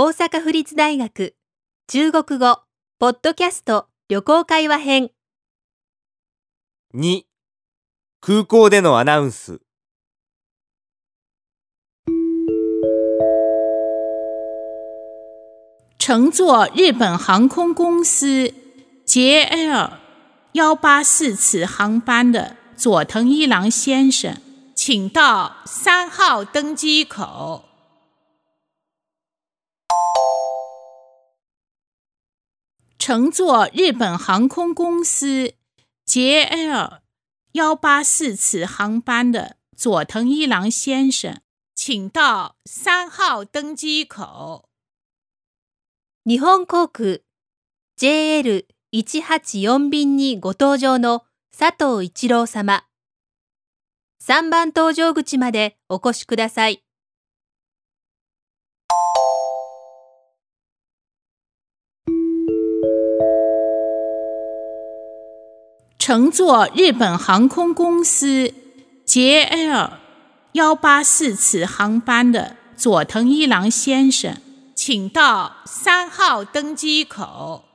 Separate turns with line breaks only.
大阪府立大学中国語ポッドキャスト旅行会話編
2空港でのアナウンス
乘坐日本航空公司 JL 幺八四次航班的佐藤一郎先生，请到三号登机口。乘坐日本航空公司 JL 幺八四次航班的佐藤一郎先生，请到三号登机口。
日本航空 JL184 便にご搭乗の佐藤一郎様。3番搭乗口までお越しください。
乘坐日本航空公司 JL 幺八四次航班的佐藤一郎先生，请到三号登机口。